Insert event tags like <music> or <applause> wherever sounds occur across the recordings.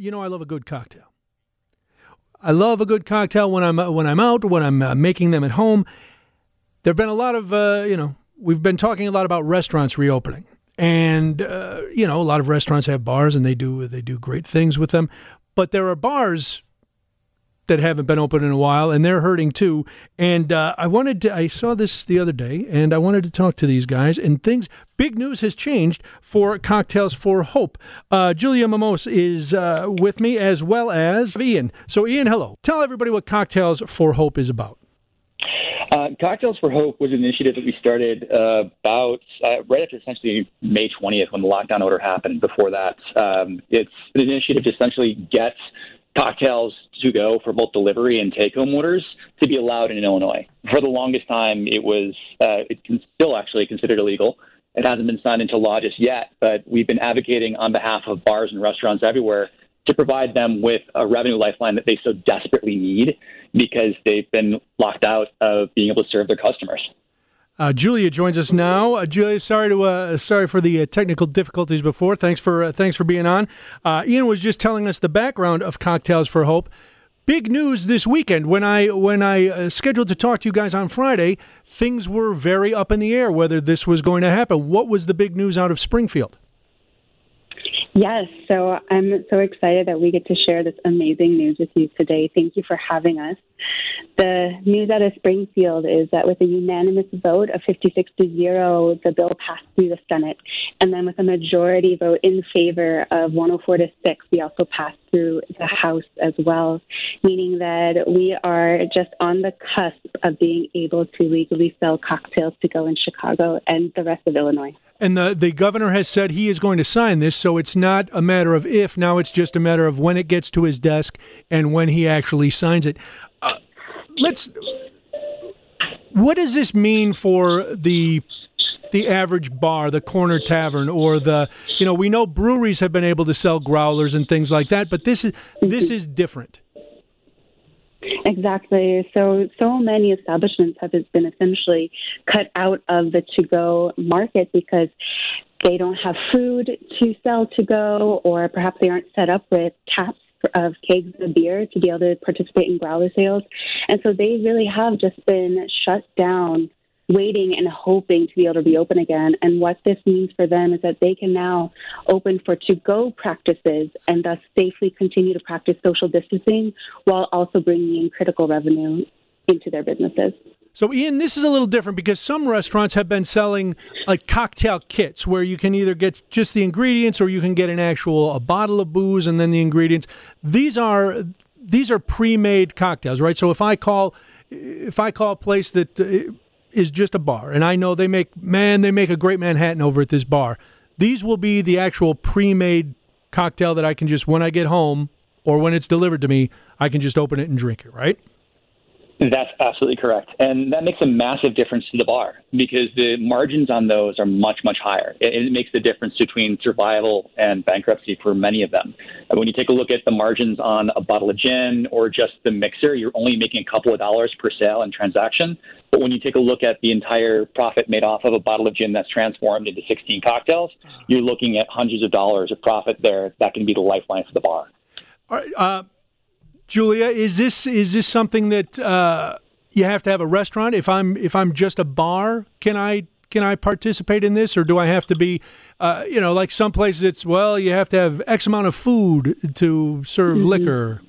you know I love a good cocktail. I love a good cocktail when I'm when I'm out, when I'm uh, making them at home. There've been a lot of uh, you know we've been talking a lot about restaurants reopening, and uh, you know a lot of restaurants have bars and they do they do great things with them, but there are bars that haven't been open in a while, and they're hurting too. And uh, I wanted to, I saw this the other day, and I wanted to talk to these guys. And things, big news has changed for Cocktails for Hope. Uh, Julia Momose is uh, with me as well as Ian. So, Ian, hello. Tell everybody what Cocktails for Hope is about. Uh, Cocktails for Hope was an initiative that we started uh, about uh, right after essentially May 20th when the lockdown order happened. Before that, um, it's an initiative to essentially get cocktails to go for both delivery and take home orders to be allowed in Illinois. For the longest time, it was uh, it can still actually considered illegal. It hasn't been signed into law just yet, but we've been advocating on behalf of bars and restaurants everywhere to provide them with a revenue lifeline that they so desperately need because they've been locked out of being able to serve their customers. Uh, Julia joins us now. Uh, Julia, sorry to uh, sorry for the uh, technical difficulties before. Thanks for uh, thanks for being on. Uh, Ian was just telling us the background of Cocktails for Hope. Big news this weekend. When I when I scheduled to talk to you guys on Friday, things were very up in the air whether this was going to happen. What was the big news out of Springfield? Yes, so I'm so excited that we get to share this amazing news with you today. Thank you for having us. The news out of Springfield is that with a unanimous vote of 56 to 0, the bill passed through the Senate. And then with a majority vote in favor of 104 to 6, we also passed through the House as well, meaning that we are just on the cusp of being able to legally sell cocktails to go in Chicago and the rest of Illinois. And the, the governor has said he is going to sign this, so it's not a matter of if, now it's just a matter of when it gets to his desk and when he actually signs it. Uh, let's. What does this mean for the the average bar, the corner tavern, or the you know we know breweries have been able to sell growlers and things like that, but this is this is different. Exactly. So, so many establishments have been essentially cut out of the to go market because they don't have food to sell to go, or perhaps they aren't set up with taps of kegs of beer to be able to participate in growler sales. And so they really have just been shut down waiting and hoping to be able to reopen again. And what this means for them is that they can now open for to go practices and thus safely continue to practice social distancing while also bringing in critical revenue into their businesses. So, Ian, this is a little different because some restaurants have been selling like cocktail kits where you can either get just the ingredients or you can get an actual a bottle of booze and then the ingredients. These are these are pre-made cocktails, right? So if I call if I call a place that is just a bar, and I know they make man they make a great Manhattan over at this bar. These will be the actual pre-made cocktail that I can just when I get home or when it's delivered to me, I can just open it and drink it, right? That's absolutely correct. And that makes a massive difference to the bar because the margins on those are much, much higher. It, it, makes the difference between survival and bankruptcy for many of them. And when you take a look at the margins on a bottle of gin or just the mixer, you're only making a couple of dollars per sale and transaction. But when you take a look at the entire profit made off of a bottle of gin that's transformed into 16 cocktails, you're looking at hundreds of dollars of profit there. That can be the lifeline for the bar. All right. Uh- Julia, is this is this something that uh, you have to have a restaurant? If I'm if I'm just a bar, can I can I participate in this, or do I have to be, uh, you know, like some places it's well, you have to have X amount of food to serve mm-hmm. liquor.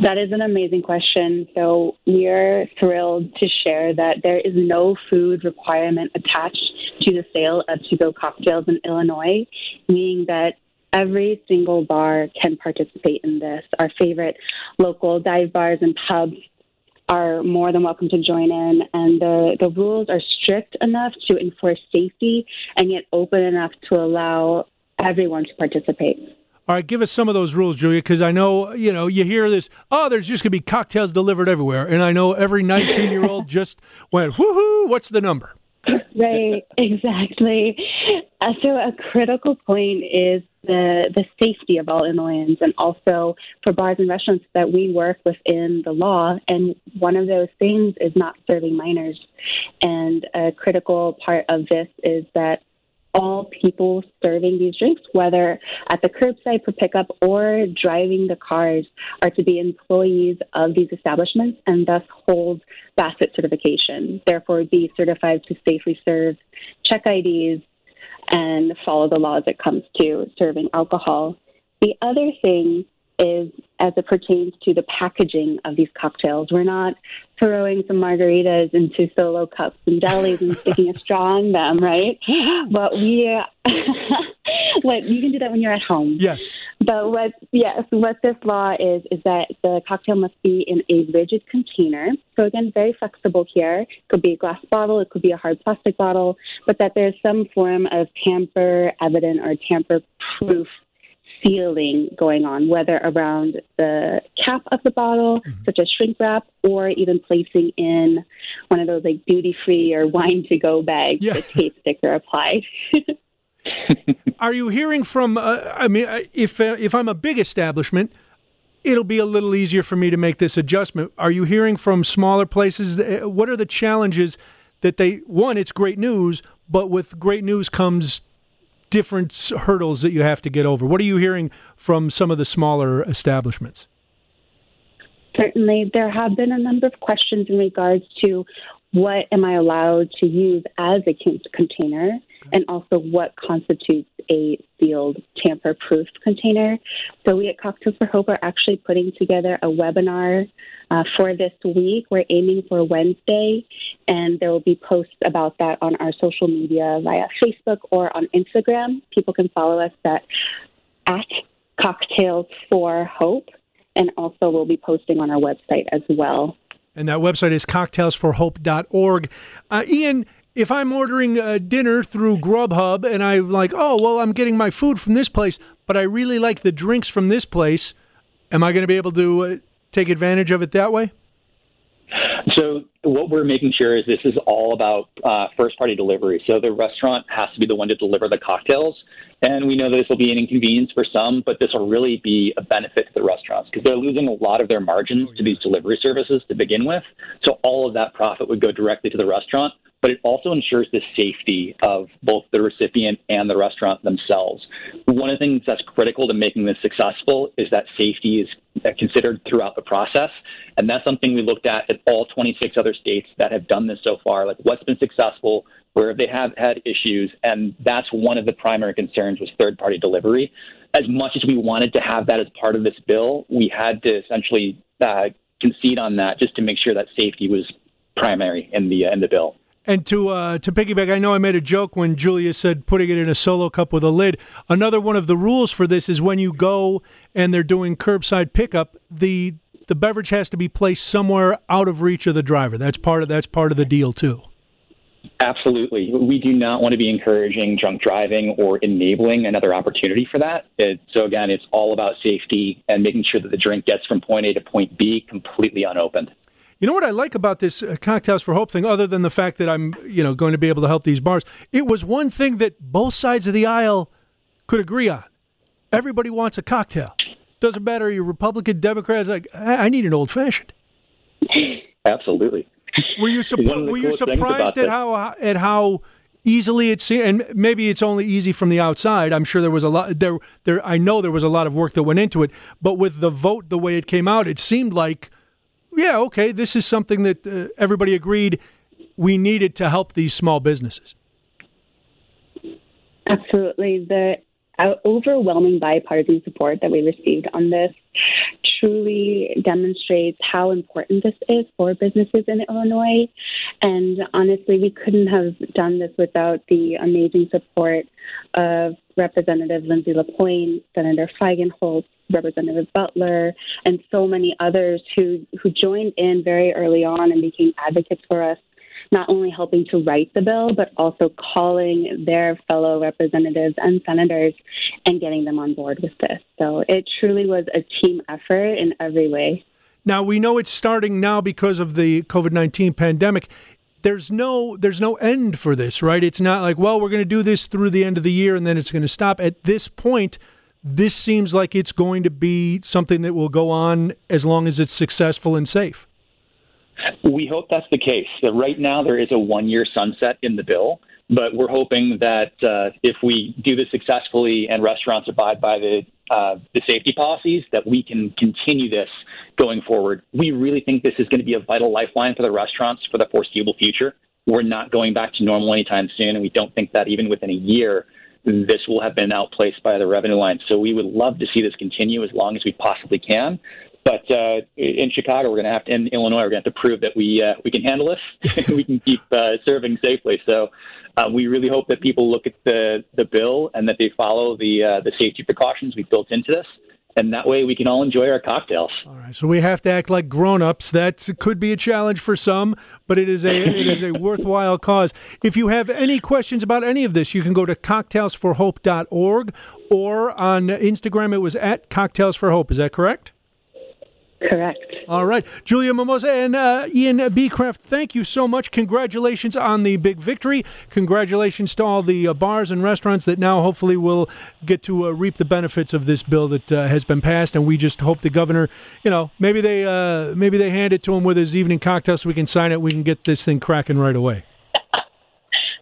That is an amazing question. So we're thrilled to share that there is no food requirement attached to the sale of to-go cocktails in Illinois, meaning that every single bar can participate in this. Our favorite local dive bars and pubs are more than welcome to join in, and the, the rules are strict enough to enforce safety and yet open enough to allow everyone to participate. All right, give us some of those rules, Julia, because I know you know you hear this. Oh, there's just gonna be cocktails delivered everywhere, and I know every 19 year old <laughs> just went, "Woohoo! What's the number?" Right, <laughs> exactly. Uh, so a critical point is the the safety of all Illinoisans, and also for bars and restaurants that we work within the law. And one of those things is not serving minors. And a critical part of this is that all people serving these drinks, whether at the curbside for pickup or driving the cars, are to be employees of these establishments and thus hold BASSET certification. Therefore, be certified to safely serve, check IDs, and follow the laws it comes to serving alcohol. The other thing is as it pertains to the packaging of these cocktails. We're not throwing some margaritas into solo cups and delis and sticking a straw in them, right? <laughs> but we, <laughs> what you can do that when you're at home. Yes. But what, yes, what this law is is that the cocktail must be in a rigid container. So again, very flexible here. It could be a glass bottle, it could be a hard plastic bottle, but that there's some form of tamper evident or tamper proof sealing going on, whether around the cap of the bottle, mm-hmm. such as shrink wrap, or even placing in one of those like duty free or wine to go bags yeah. with tape sticker applied. <laughs> Are you hearing from? Uh, I mean, uh, if uh, if I'm a big establishment, it'll be a little easier for me to make this adjustment. Are you hearing from smaller places? Uh, what are the challenges that they? One, it's great news, but with great news comes different hurdles that you have to get over? What are you hearing from some of the smaller establishments? Certainly, there have been a number of questions in regards to what am I allowed to use as a container, and also what constitutes a sealed tamper proof container. So, we at Cocktails for Hope are actually putting together a webinar uh, for this week. We're aiming for Wednesday, and there will be posts about that on our social media via Facebook or on Instagram. People can follow us at, at Cocktails for Hope, and also we'll be posting on our website as well. And that website is cocktailsforhope.org. Uh, Ian, if I'm ordering a dinner through Grubhub and I'm like, oh, well, I'm getting my food from this place, but I really like the drinks from this place, am I going to be able to uh, take advantage of it that way? So what we're making sure is this is all about uh, first party delivery. So the restaurant has to be the one to deliver the cocktails. And we know that this will be an inconvenience for some, but this will really be a benefit to the restaurants because they're losing a lot of their margins to these delivery services to begin with. So all of that profit would go directly to the restaurant but it also ensures the safety of both the recipient and the restaurant themselves. One of the things that's critical to making this successful is that safety is considered throughout the process. And that's something we looked at at all 26 other states that have done this so far. Like what's been successful, where they have had issues. And that's one of the primary concerns was third party delivery. As much as we wanted to have that as part of this bill, we had to essentially uh, concede on that just to make sure that safety was primary in the, uh, in the bill. And to uh, to piggyback, I know I made a joke when Julia said putting it in a solo cup with a lid. Another one of the rules for this is when you go and they're doing curbside pickup, the the beverage has to be placed somewhere out of reach of the driver. That's part of that's part of the deal too. Absolutely. We do not want to be encouraging drunk driving or enabling another opportunity for that. It, so, again, it's all about safety and making sure that the drink gets from point A to point B completely unopened. You know what I like about this uh, Cocktails for Hope thing, other than the fact that I'm, you know, going to be able to help these bars? It was one thing that both sides of the aisle could agree on. Everybody wants a cocktail. Doesn't matter you're Republican, Democrat. Like I, I need an old fashioned. Absolutely. Were you, were you surprised at how at how easily it seemed? And maybe it's only easy from the outside. I'm sure there was a lot there. There, I know there was a lot of work that went into it. But with the vote the way it came out, it seemed like yeah, okay, this is something that uh, everybody agreed we needed to help these small businesses. Absolutely. The overwhelming bipartisan support that we received on this truly demonstrates how important this is for businesses in Illinois. And honestly, we couldn't have done this without the amazing support of Representative Lindsay LaPointe, Senator Feigenholtz, Representative Butler, and so many others who, who joined in very early on and became advocates for us, not only helping to write the bill, but also calling their fellow representatives and senators and getting them on board with this. So it truly was a team effort in every way. Now we know it's starting now because of the COVID nineteen pandemic. There's no there's no end for this, right? It's not like well we're going to do this through the end of the year and then it's going to stop. At this point, this seems like it's going to be something that will go on as long as it's successful and safe. We hope that's the case. Right now, there is a one year sunset in the bill. But we're hoping that uh, if we do this successfully and restaurants abide by the uh, the safety policies, that we can continue this going forward. We really think this is going to be a vital lifeline for the restaurants for the foreseeable future. We're not going back to normal anytime soon, and we don't think that even within a year this will have been outplaced by the revenue line. So we would love to see this continue as long as we possibly can. But uh, in Chicago, we're going to have to, in Illinois, we're going to have to prove that we uh, we can handle this <laughs> we can keep uh, serving safely. So uh, we really hope that people look at the the bill and that they follow the uh, the safety precautions we've built into this and that way we can all enjoy our cocktails. All right, so we have to act like grown-ups. That could be a challenge for some, but it is a it is a <laughs> worthwhile cause. If you have any questions about any of this, you can go to cocktailsforhope.org or on Instagram it was at cocktails for hope. Is that correct? Correct. All right. Julia Momose and uh, Ian Beecraft, thank you so much. Congratulations on the big victory. Congratulations to all the uh, bars and restaurants that now hopefully will get to uh, reap the benefits of this bill that uh, has been passed. And we just hope the governor, you know, maybe they uh, maybe they hand it to him with his evening cocktail so we can sign it. We can get this thing cracking right away.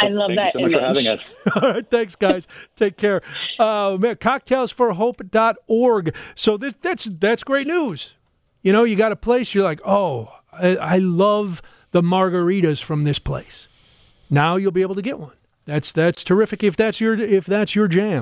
I love Thank that. you so much for having us. <laughs> All right, thanks, guys. Take care. Uh, man, cocktailsforhope.org. So this that's that's great news. You know, you got a place. You're like, oh, I, I love the margaritas from this place. Now you'll be able to get one. That's that's terrific if that's your if that's your jam.